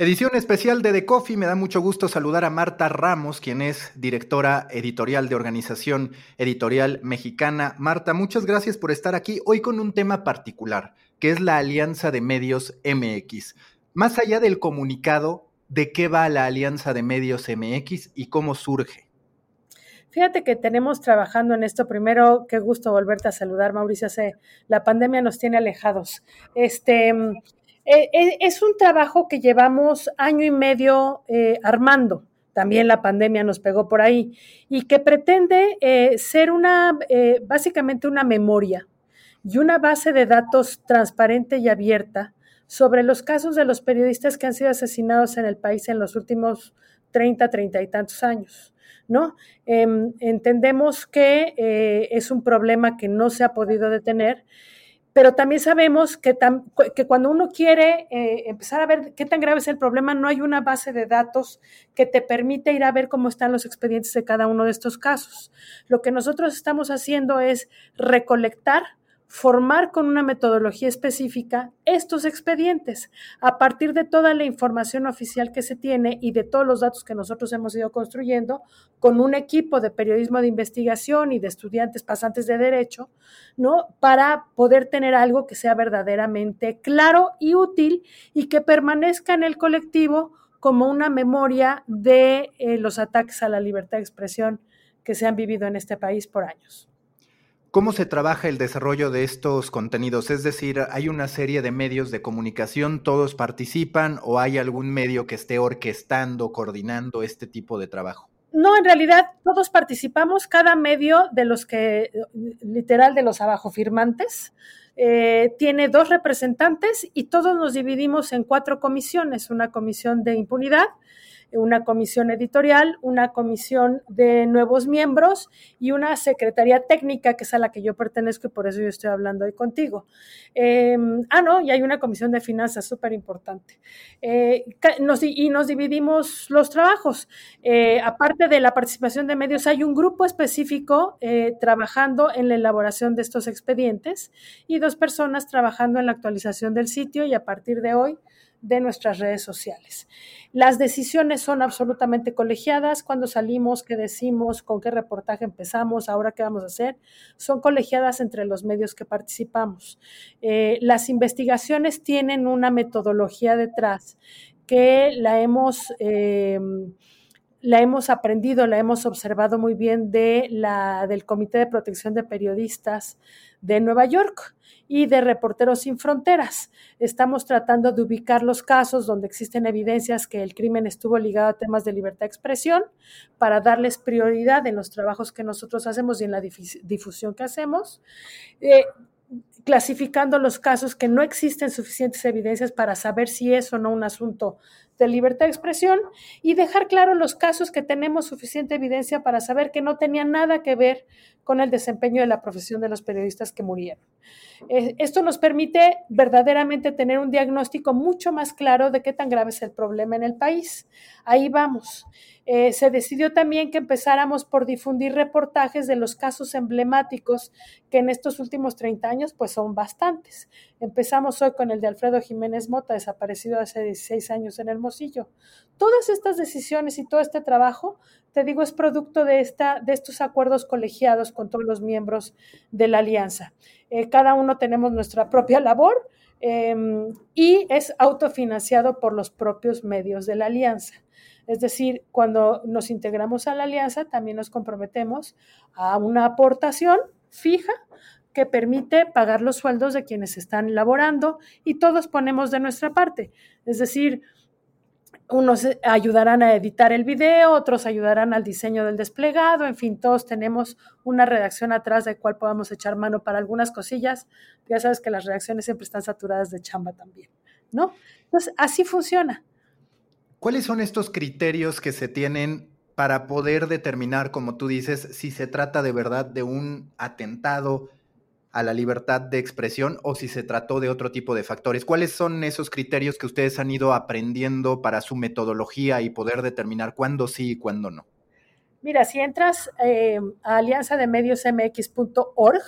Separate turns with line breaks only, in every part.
Edición especial de The Coffee. Me da mucho gusto saludar a Marta Ramos, quien es directora editorial de Organización Editorial Mexicana. Marta, muchas gracias por estar aquí hoy con un tema particular, que es la Alianza de Medios MX. Más allá del comunicado, ¿de qué va la Alianza de Medios MX y cómo surge?
Fíjate que tenemos trabajando en esto. Primero, qué gusto volverte a saludar, Mauricio. la pandemia nos tiene alejados. Este, eh, eh, es un trabajo que llevamos año y medio eh, armando. También la pandemia nos pegó por ahí y que pretende ser una, básicamente una memoria y una base de datos transparente y abierta sobre los casos de los periodistas que han sido asesinados en el país en los últimos 30, 30 y tantos años. ¿no? Em, entendemos que es un problema que no se ha podido detener pero también sabemos que, cuando uno quiere eh, empezar a ver qué tan grave es el problema, no hay una base de datos que te permite ir a ver cómo están los expedientes de cada uno de estos casos. Lo que nosotros estamos haciendo es recolectar formar con una metodología específica estos expedientes a partir de toda la información oficial que se tiene y de todos los datos que nosotros hemos ido construyendo con un equipo de periodismo de investigación y de estudiantes pasantes de derecho, ¿no? Para poder tener algo que sea verdaderamente claro y útil y que permanezca en el colectivo como una memoria de eh, los ataques a la libertad de expresión que se han vivido en este país por años.
¿Cómo se trabaja el desarrollo de estos contenidos? Es decir, ¿hay una serie de medios de comunicación, todos participan o hay algún medio que esté orquestando, coordinando este tipo de trabajo?
No, en realidad todos participamos, cada medio de los que, literal, de los abajo firmantes, eh, tiene dos representantes y todos nos dividimos en cuatro comisiones, una comisión de impunidad, una comisión editorial, una comisión de nuevos miembros y una secretaría técnica, que es a la que yo pertenezco y por eso yo estoy hablando hoy contigo. Em, ah, no, y hay una comisión de finanzas súper importante. Eh, y nos dividimos los trabajos. Eh, aparte de la participación de medios, hay un grupo específico eh, trabajando en la elaboración de estos expedientes y dos personas trabajando en la actualización del sitio y a partir de hoy de nuestras redes sociales. Las decisiones son absolutamente colegiadas. Cuando salimos, qué decimos, con qué reportaje empezamos, ahora qué vamos a hacer, son colegiadas entre los medios que participamos. Eh, las investigaciones tienen una metodología detrás que la hemos... Em, la hemos aprendido, la hemos observado muy bien de la, del Comité de Protección de Periodistas de Nueva York y de Reporteros Sin Fronteras. Estamos tratando de ubicar los casos donde existen evidencias que el crimen estuvo ligado a temas de libertad de expresión para darles prioridad en los trabajos que nosotros hacemos y en la difusión que hacemos. Eh, clasificando los casos que no existen suficientes evidencias para saber si es o no un asunto de libertad de expresión y dejar claro los casos que tenemos suficiente evidencia para saber que no tenían nada que ver con el desempeño de la profesión de los periodistas que murieron. Eh, esto nos permite verdaderamente tener un diagnóstico mucho más claro de qué tan grave es el problema en el país. Ahí vamos. Eh, se decidió también que empezáramos por difundir reportajes de los casos emblemáticos que en estos últimos 30 años pues son bastantes. Empezamos hoy con el de Alfredo Jiménez Mota, desaparecido hace 16 años en Hermosillo. Todas estas decisiones y todo este trabajo, te digo, es producto de, esta, de estos acuerdos colegiados con todos los miembros de la alianza. Eh, cada uno tenemos nuestra propia labor em, y es autofinanciado por los propios medios de la alianza. Es decir, cuando nos integramos a la alianza, también nos comprometemos a una aportación fija que permite pagar los sueldos de quienes están laborando y todos ponemos de nuestra parte. Es decir, unos ayudarán a editar el video, otros ayudarán al diseño del desplegado, en fin, todos tenemos una redacción atrás de cual podamos echar mano para algunas cosillas. Ya sabes que las redacciones siempre están saturadas de chamba también, ¿no? Entonces, así funciona.
¿Cuáles son estos criterios que se tienen para poder determinar, como tú dices, si se trata de verdad de un atentado a la libertad de expresión o si se trató de otro tipo de factores? ¿Cuáles son esos criterios que ustedes han ido aprendiendo para su metodología y poder determinar cuándo sí y cuándo no?
Mira, si entras eh, a alianzademediosmx.org,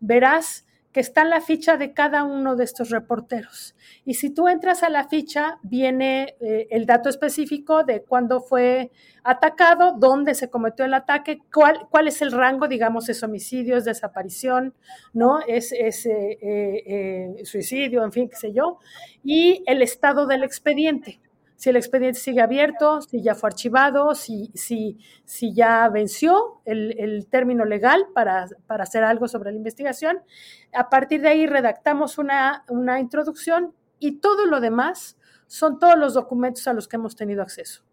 verás que está en la ficha de cada uno de estos reporteros. Y si tú entras a la ficha, viene eh, el dato específico de cuándo fue atacado, dónde se cometió el ataque, cuál, cuál es el rango, digamos, es homicidio, es desaparición, ¿no? Es, es eh, eh, suicidio, en fin, qué sé yo, y el estado del expediente si el expediente sigue abierto, si ya fue archivado, si, si, si ya venció el, término legal para, hacer algo sobre la investigación. A partir de ahí redactamos una, una introducción y todo lo demás son todos los documentos a los que hemos tenido acceso.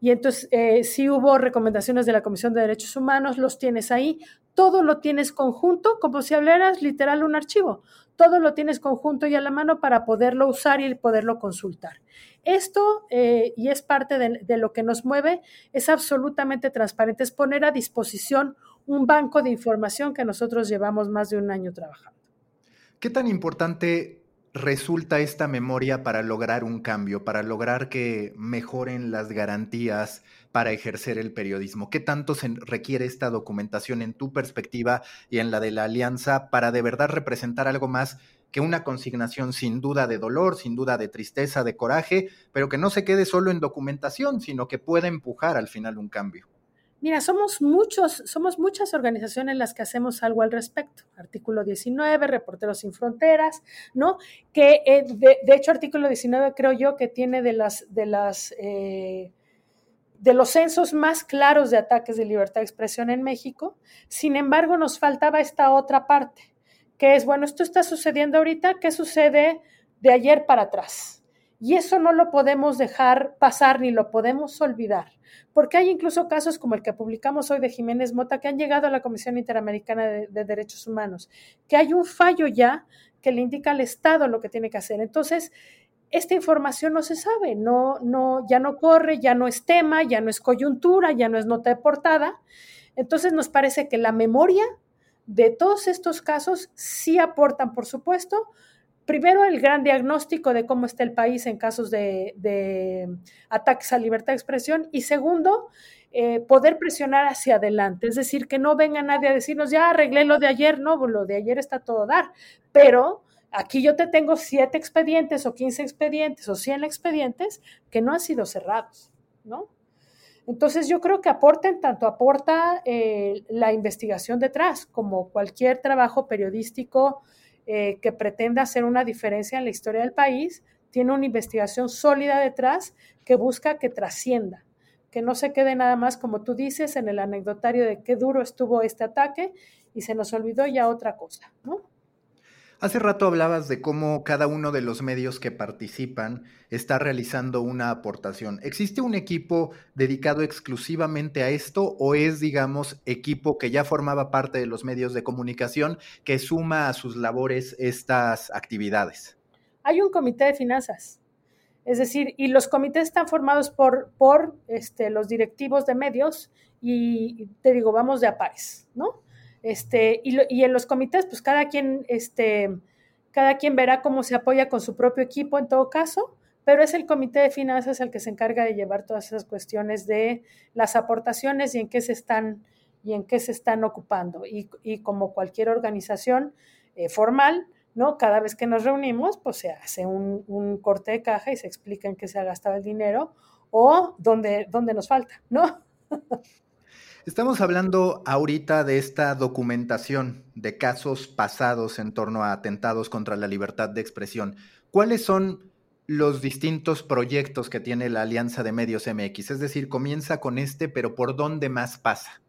Y entonces, eh, si hubo recomendaciones de la Comisión de Derechos Humanos, los tienes ahí. Todo lo tienes conjunto, como si hablaras literal un archivo. Todo lo tienes conjunto y a la mano para poderlo usar y poderlo consultar. Esto, eh, y es parte de, lo que nos mueve, es absolutamente transparente, es poner a disposición un banco de información que nosotros llevamos más de un año trabajando.
¿Qué tan importante resulta esta memoria para lograr un cambio, para lograr que mejoren las garantías para ejercer el periodismo? ¿Qué tanto se requiere esta documentación en tu perspectiva y en la de la alianza para de verdad representar algo más que una consignación sin duda de dolor, sin duda de tristeza, de coraje, pero que no se quede solo en documentación, sino que pueda empujar al final un cambio.
Mira, somos muchos, somos muchas organizaciones las que hacemos algo al respecto. Artículo 19, Reporteros sin Fronteras, ¿no? Que eh, de, hecho, artículo 19 creo yo que tiene de las, de las eh, de los censos más claros de ataques de libertad de expresión en México. Sin embargo, nos faltaba esta otra parte, que es, bueno, esto está sucediendo ahorita, ¿qué sucede de ayer para atrás? Y eso no lo podemos dejar pasar ni lo podemos olvidar, porque hay incluso casos como el que publicamos hoy de Jiménez Mota que han llegado a la Comisión Interamericana de, Derechos Humanos, que hay un fallo ya que le indica al Estado lo que tiene que hacer. Entonces, esta información no se sabe, no, no, ya no corre, ya no es tema, ya no es coyuntura, ya no es nota de portada. Entonces nos parece que la memoria de todos estos casos sí aportan, por supuesto, primero el gran diagnóstico de cómo está el país en casos de, ataques a libertad de expresión y segundo, eh, poder presionar hacia adelante, es decir, que no venga nadie a decirnos, ya arreglé lo de ayer, no, lo de ayer está todo dar, pero aquí yo te tengo siete expedientes o quince expedientes o cien expedientes que no han sido cerrados, ¿no? Entonces yo creo que aporten, tanto aporta eh, la investigación detrás como cualquier trabajo periodístico eh, que pretenda hacer una diferencia en la historia del país, tiene una investigación sólida detrás que busca que trascienda, que no se quede nada más, como tú dices, en el anecdotario de qué duro estuvo este ataque y se nos olvidó ya otra cosa, ¿no?
Hace rato hablabas de cómo cada uno de los medios que participan está realizando una aportación. ¿Existe un equipo dedicado exclusivamente a esto o es, digamos, equipo que ya formaba parte de los medios de comunicación que suma a sus labores estas actividades?
Hay un comité de finanzas. Es decir, y los comités están formados por, este, los directivos de medios y te digo, vamos de a pares, ¿no? Este, y, en los comités, pues cada quien, este, cada quien verá cómo se apoya con su propio equipo en todo caso, pero es el comité de finanzas el que se encarga de llevar todas esas cuestiones de las aportaciones y en qué se están, y en qué se están ocupando. Y, como cualquier organización eh, formal, ¿no? Cada vez que nos reunimos, pues se hace un, un, corte de caja y se explica en qué se ha gastado el dinero o dónde, dónde nos falta, ¿no?
Estamos hablando ahorita de esta documentación de casos pasados en torno a atentados contra la libertad de expresión. ¿Cuáles son los distintos proyectos que tiene la Alianza de Medios MX? Es decir, comienza con este, pero ¿por dónde más pasa?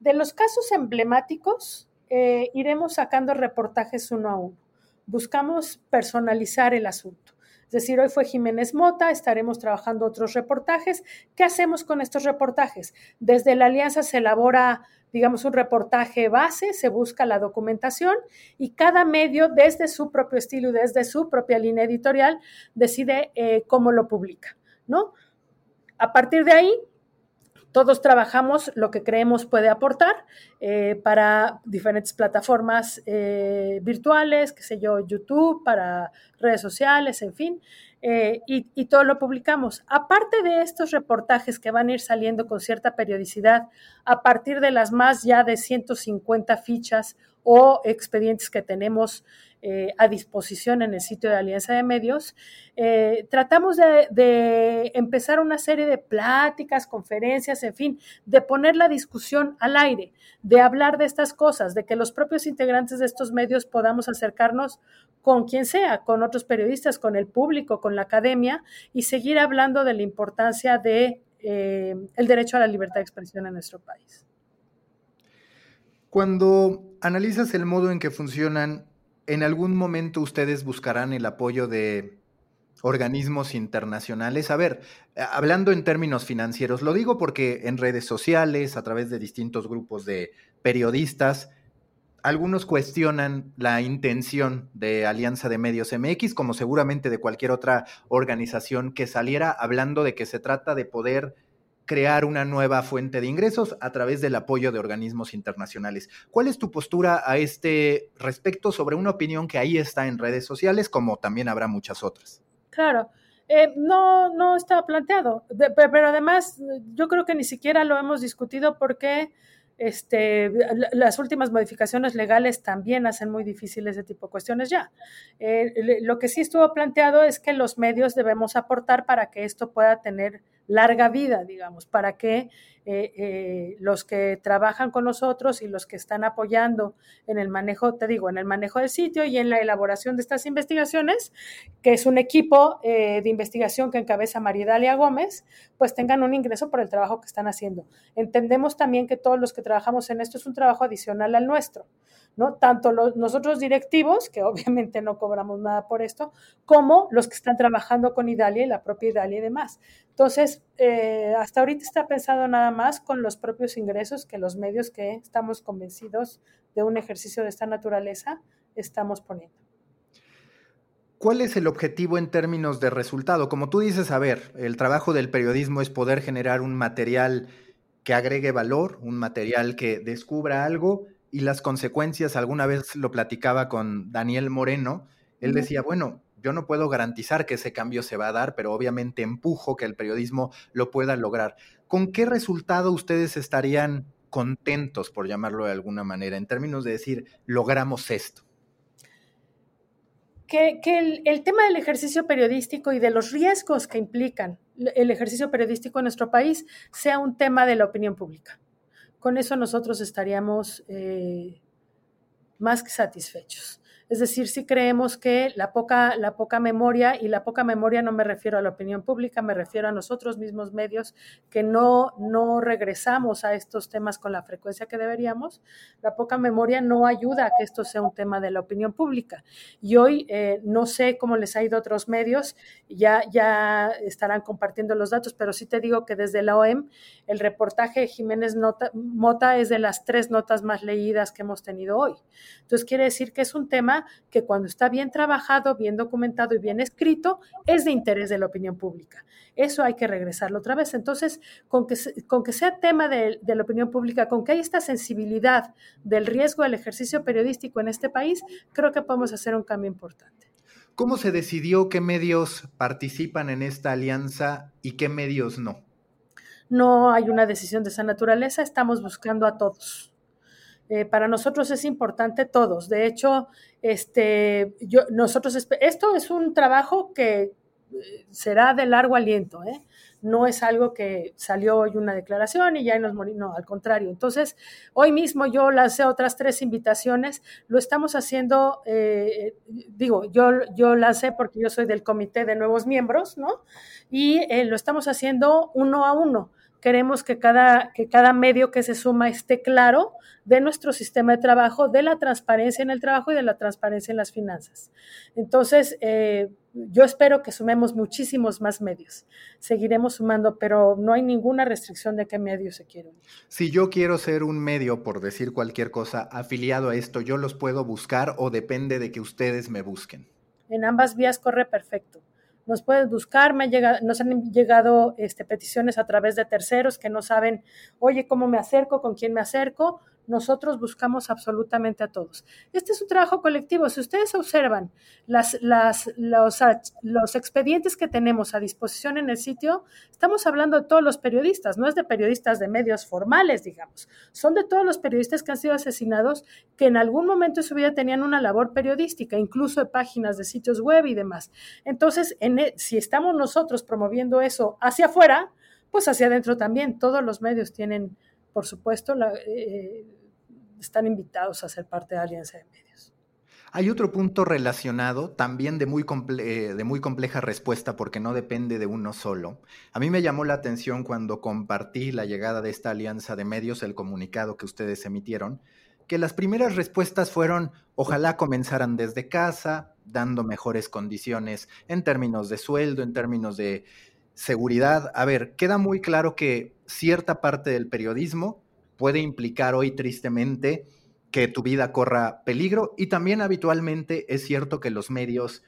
De los casos emblemáticos, eh, iremos sacando reportajes uno a uno. Buscamos personalizar el asunto. Es decir, hoy fue Jiménez Mota, estaremos trabajando otros reportajes. ¿Qué hacemos con estos reportajes? Desde la alianza se elabora, digamos, un reportaje base, se busca la documentación y cada medio, desde su propio estilo y desde su propia línea editorial, decide eh, cómo lo publica, ¿no? A partir de ahí, todos trabajamos lo que creemos puede aportar eh, para diferentes plataformas eh, virtuales, qué sé yo, YouTube, para redes sociales, en fin, eh, y, y, todo lo publicamos. Aparte de estos reportajes que van a ir saliendo con cierta periodicidad, a partir de las más ya de 150 fichas o expedientes que tenemos eh, a disposición en el sitio de Alianza de Medios, eh, tratamos de, empezar una serie de pláticas, conferencias, en fin, de poner la discusión al aire, de hablar de estas cosas, de que los propios integrantes de estos medios podamos acercarnos con quien sea, con otros periodistas, con el público, con la academia y seguir hablando de la importancia de eh, el derecho a la libertad de expresión en nuestro país.
Cuando analizas el modo en que funcionan ¿En algún momento ustedes buscarán el apoyo de organismos internacionales? A ver, eh, hablando en términos financieros, lo digo porque en redes sociales, a través de distintos grupos de periodistas, algunos cuestionan la intención de Alianza de Medios MX, como seguramente de cualquier otra organización que saliera hablando de que se trata de poder crear una nueva fuente de ingresos a través del apoyo de organismos internacionales. ¿Cuál es tu postura a este respecto sobre una opinión que ahí está en redes sociales, como también habrá muchas otras?
Claro. Eh, no, no está planteado, pero además yo creo que ni siquiera lo hemos discutido porque este, las últimas modificaciones legales también hacen muy difíciles ese tipo de cuestiones ya. Eh, lo que sí estuvo planteado es que los medios debemos aportar para que esto pueda tener larga vida, digamos, para que eh, eh, los que trabajan con nosotros y los que están apoyando en el manejo, te digo, en el manejo del sitio y en la elaboración de estas investigaciones, que es un equipo eh, de investigación que encabeza Maridalia Gómez, pues tengan un ingreso por el trabajo que están haciendo. Entendemos también que todos los que trabajamos en esto es un trabajo adicional al nuestro. ¿no? Tanto los, nosotros directivos, que obviamente no cobramos nada por esto, como los que están trabajando con Idalia y la propia Idalia y demás. Entonces, eh, hasta ahorita está pensado nada más con los propios ingresos que los medios que estamos convencidos de un ejercicio de esta naturaleza estamos poniendo.
¿Cuál es el objetivo en términos de resultado? Como tú dices, a ver, el trabajo del periodismo es poder generar un material que agregue valor, un material que descubra algo y las consecuencias, alguna vez lo platicaba con Daniel Moreno, él decía, bueno, yo no puedo garantizar que ese cambio se va a dar, pero obviamente empujo que el periodismo lo pueda lograr. ¿Con qué resultado ustedes estarían contentos, por llamarlo de alguna manera, en términos de decir, logramos esto?
Que, el, tema del ejercicio periodístico y de los riesgos que implican el ejercicio periodístico en nuestro país sea un tema de la opinión pública con eso nosotros estaríamos eh, más que satisfechos. Es decir, si creemos que la poca, la poca memoria, y la poca memoria no me refiero a la opinión pública, me refiero a nosotros mismos medios que no, no regresamos a estos temas con la frecuencia que deberíamos, la poca memoria no ayuda a que esto sea un tema de la opinión pública. Y hoy eh, no sé cómo les ha ido a otros medios, ya, ya estarán compartiendo los datos, pero sí te digo que desde la OEM el reportaje de Jiménez Mota es de las tres notas más leídas que hemos tenido hoy. Entonces quiere decir que es un tema que cuando está bien trabajado, bien documentado y bien escrito, es de interés de la opinión pública. Eso hay que regresarlo otra vez. Entonces, con que, con que sea tema de, la opinión pública, con que haya esta sensibilidad del riesgo del ejercicio periodístico en este país, creo que podemos hacer un cambio importante.
¿Cómo se decidió qué medios participan en esta alianza y qué medios no?
No hay una decisión de esa naturaleza, estamos buscando a todos. Eh, para nosotros es importante todos. De hecho, este, yo, nosotros, esto es un trabajo que eh, será de largo aliento, ¿eh? no es algo que salió hoy una declaración y ya nos morimos, no, al contrario. Entonces, hoy mismo yo lancé otras tres invitaciones, lo estamos haciendo, digo, yo, yo lancé porque yo soy del comité de nuevos miembros, ¿no? Y lo estamos haciendo uno a uno queremos que cada, que cada medio que se suma esté claro de nuestro sistema de trabajo, de la transparencia en el trabajo y de la transparencia en las finanzas. Entonces, eh, yo espero que sumemos muchísimos más medios. Seguiremos sumando, pero no hay ninguna restricción de qué medio se quiere.
Si yo quiero ser un medio, por decir cualquier cosa, afiliado a esto, ¿yo los puedo buscar o depende de que ustedes me busquen?
En ambas vías corre perfecto nos puedes buscar, me nos han llegado este, peticiones a través de terceros que no saben, oye, ¿cómo me acerco? ¿Con quién me acerco? Nosotros buscamos absolutamente a todos. Este es un trabajo colectivo. Si ustedes observan los, expedientes que tenemos a disposición en el sitio, estamos hablando de todos los periodistas, no es de periodistas de medios formales, digamos, son de todos los periodistas que han sido asesinados que en algún momento de su vida tenían una labor periodística, incluso de páginas de sitios web y demás. Entonces, en, e, si estamos nosotros promoviendo eso hacia afuera, pues hacia adentro también. Todos los medios tienen, por supuesto, la, eh, están invitados a ser parte de Alianza de Medios.
Hay otro punto relacionado, también de muy, eh, de muy, compleja respuesta, porque no depende de uno solo. A mí me llamó la atención cuando compartí la llegada de esta alianza de medios, el comunicado que ustedes emitieron, que las primeras respuestas fueron, ojalá comenzaran desde casa, dando mejores condiciones en términos de sueldo, en términos de seguridad. A ver, queda muy claro que cierta parte del periodismo puede implicar hoy tristemente que tu vida corra peligro y también habitualmente es cierto que los medios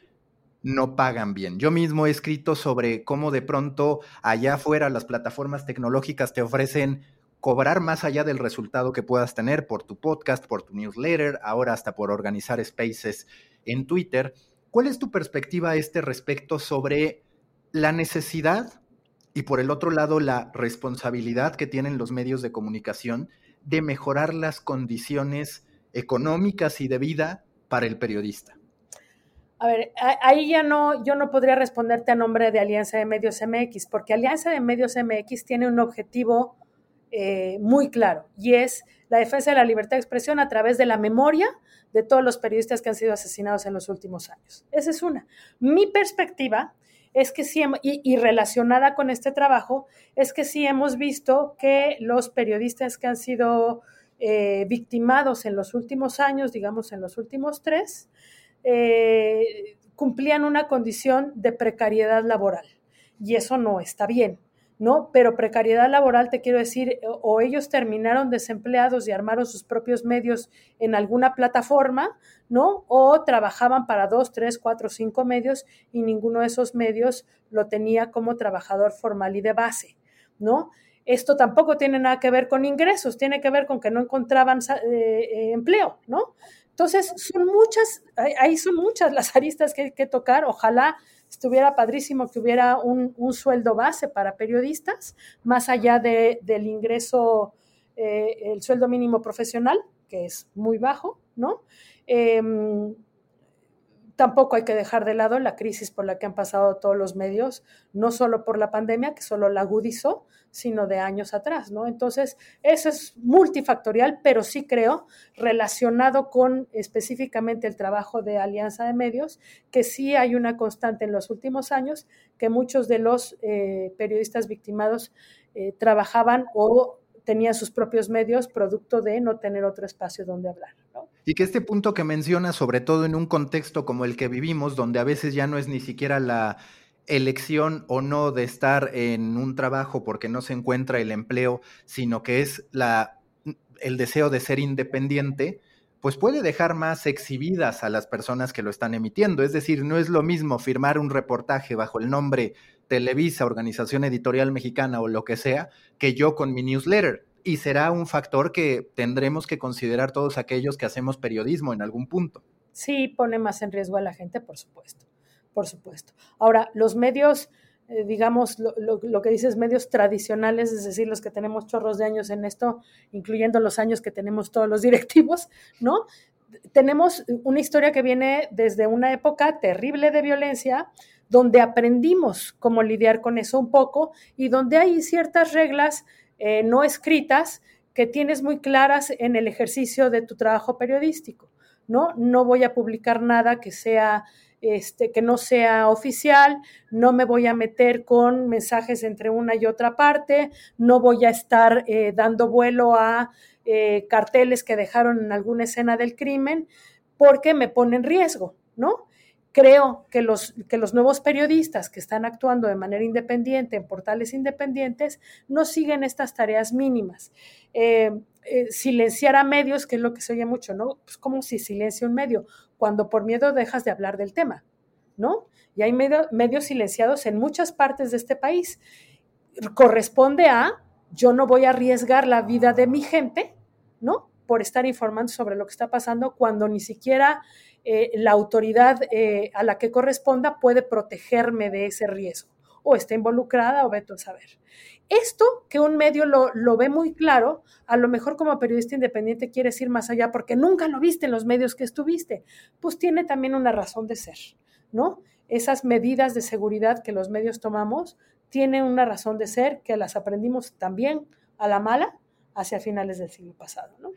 no pagan bien. Yo mismo he escrito sobre cómo de pronto allá afuera las plataformas tecnológicas te ofrecen cobrar más allá del resultado que puedas tener por tu podcast, por tu newsletter, ahora hasta por organizar spaces en Twitter. ¿Cuál es tu perspectiva a este respecto sobre la necesidad y por el otro lado la responsabilidad que tienen los medios de comunicación de mejorar las condiciones económicas y de vida para el periodista.
A ver, ahí ya no, yo no podría responderte a nombre de Alianza de Medios MX, porque Alianza de Medios MX tiene un objetivo eh, muy claro y es la defensa de la libertad de expresión a través de la memoria de todos los periodistas que han sido asesinados en los últimos años. Esa es una. Mi perspectiva es que sí, y, relacionada con este trabajo, es que sí hemos visto que los periodistas que han sido eh, victimados en los últimos años, digamos en los últimos tres, eh, cumplían una condición de precariedad laboral. Y eso no está bien. ¿No? Pero precariedad laboral, te quiero decir, o ellos terminaron desempleados y armaron sus propios medios en alguna plataforma, ¿no? O trabajaban para dos, tres, cuatro, cinco medios y ninguno de esos medios lo tenía como trabajador formal y de base, ¿no? Esto tampoco tiene nada que ver con ingresos, tiene que ver con que no encontraban eh, eh, empleo, ¿no? Entonces, son muchas, ahí son muchas las aristas que hay que tocar. Ojalá estuviera padrísimo que hubiera un, sueldo base para periodistas, más allá de, del ingreso, eh, el sueldo mínimo profesional, que es muy bajo, ¿no? Em, tampoco hay que dejar de lado la crisis por la que han pasado todos los medios, no solo por la pandemia, que solo la agudizó, sino de años atrás, ¿no? Entonces, eso es multifactorial, pero sí creo, relacionado con específicamente el trabajo de Alianza de Medios, que sí hay una constante en los últimos años, que muchos de los eh, periodistas victimados eh, trabajaban o tenían sus propios medios producto de no tener otro espacio donde hablar. ¿no?
Y que este punto que menciona, sobre todo en un contexto como el que vivimos, donde a veces ya no es ni siquiera la elección o no de estar en un trabajo porque no se encuentra el empleo, sino que es la, el deseo de ser independiente, pues puede dejar más exhibidas a las personas que lo están emitiendo. Es decir, no es lo mismo firmar un reportaje bajo el nombre Televisa, Organización Editorial Mexicana o lo que sea, que yo con mi newsletter y será un factor que tendremos que considerar todos aquellos que hacemos periodismo en algún punto.
Sí, pone más en riesgo a la gente, por supuesto, por supuesto. Ahora, los medios, eh, digamos, lo, que dices, medios tradicionales, es decir, los que tenemos chorros de años en esto, incluyendo los años que tenemos todos los directivos, ¿no? Tenemos una historia que viene desde una época terrible de violencia, donde aprendimos cómo lidiar con eso un poco y donde hay ciertas reglas eh, no escritas que tienes muy claras en el ejercicio de tu trabajo periodístico, ¿no? No voy a publicar nada que sea este, que no sea oficial, no me voy a meter con mensajes entre una y otra parte, no voy a estar eh, dando vuelo a eh, carteles que dejaron en alguna escena del crimen, porque me pone en riesgo, ¿no? Creo que los, que los nuevos periodistas que están actuando de manera independiente en portales independientes no siguen estas tareas mínimas. Eh, eh, silenciar a medios, que es lo que se oye mucho, ¿no? Pues como si silencia un medio, cuando por miedo dejas de hablar del tema, ¿no? Y hay medios silenciados en muchas partes de este país. Corresponde a, yo no voy a arriesgar la vida de mi gente, ¿no? por estar informando sobre lo que está pasando cuando ni siquiera eh, la autoridad eh, a la que corresponda puede protegerme de ese riesgo o está involucrada o veto a saber. Esto que un medio lo, lo, ve muy claro, a lo mejor como periodista independiente quieres ir más allá porque nunca lo viste en los medios que estuviste, pues tiene también una razón de ser, ¿no? Esas medidas de seguridad que los medios tomamos tienen una razón de ser que las aprendimos también a la mala hacia finales del siglo pasado, ¿no?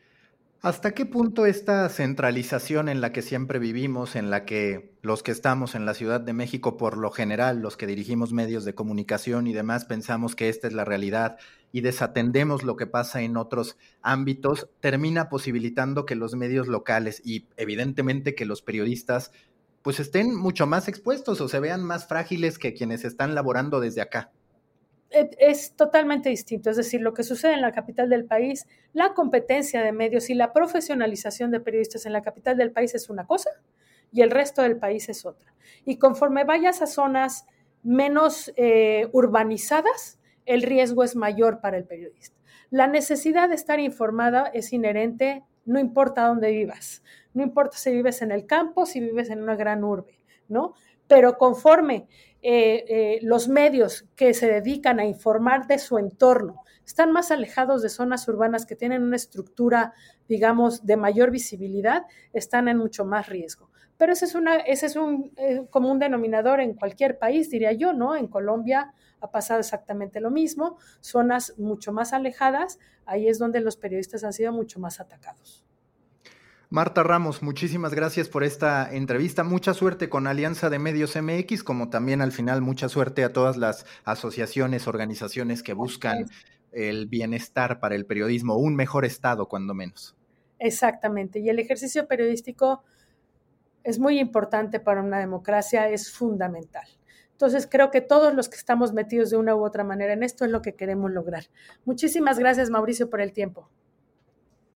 ¿Hasta qué punto esta centralización en la que siempre vivimos, en la que los que estamos en la Ciudad de México, por lo general, los que dirigimos medios de comunicación y demás, pensamos que esta es la realidad y desatendemos lo que pasa en otros ámbitos, termina posibilitando que los medios locales y evidentemente que los periodistas pues estén mucho más expuestos o se vean más frágiles que quienes están laborando desde acá?
Es totalmente distinto. Es decir, lo que sucede en la capital del país, la competencia de medios y la profesionalización de periodistas en la capital del país es una cosa y el resto del país es otra. Y conforme vayas a zonas menos eh, urbanizadas, el riesgo es mayor para el periodista. La necesidad de estar informada es inherente, no importa dónde vivas, no importa si vives en el campo, si vives en una gran urbe, ¿no? Pero conforme eh, eh, los medios que se dedican a informar de su entorno están más alejados de zonas urbanas que tienen una estructura, digamos, de mayor visibilidad, están en mucho más riesgo. Pero ese es, una, ese es un eh, común denominador en cualquier país, diría yo, ¿no? En Colombia ha pasado exactamente lo mismo, zonas mucho más alejadas, ahí es donde los periodistas han sido mucho más atacados.
Marta Ramos, muchísimas gracias por esta entrevista. Mucha suerte con Alianza de Medios MX, como también al final mucha suerte a todas las asociaciones, organizaciones que buscan el bienestar para el periodismo, un mejor estado cuando menos.
Exactamente. Y el ejercicio periodístico es muy importante para una democracia, es fundamental. Entonces, creo que todos los que estamos metidos de una u otra manera en esto es lo que queremos lograr. Muchísimas gracias, Mauricio, por el tiempo.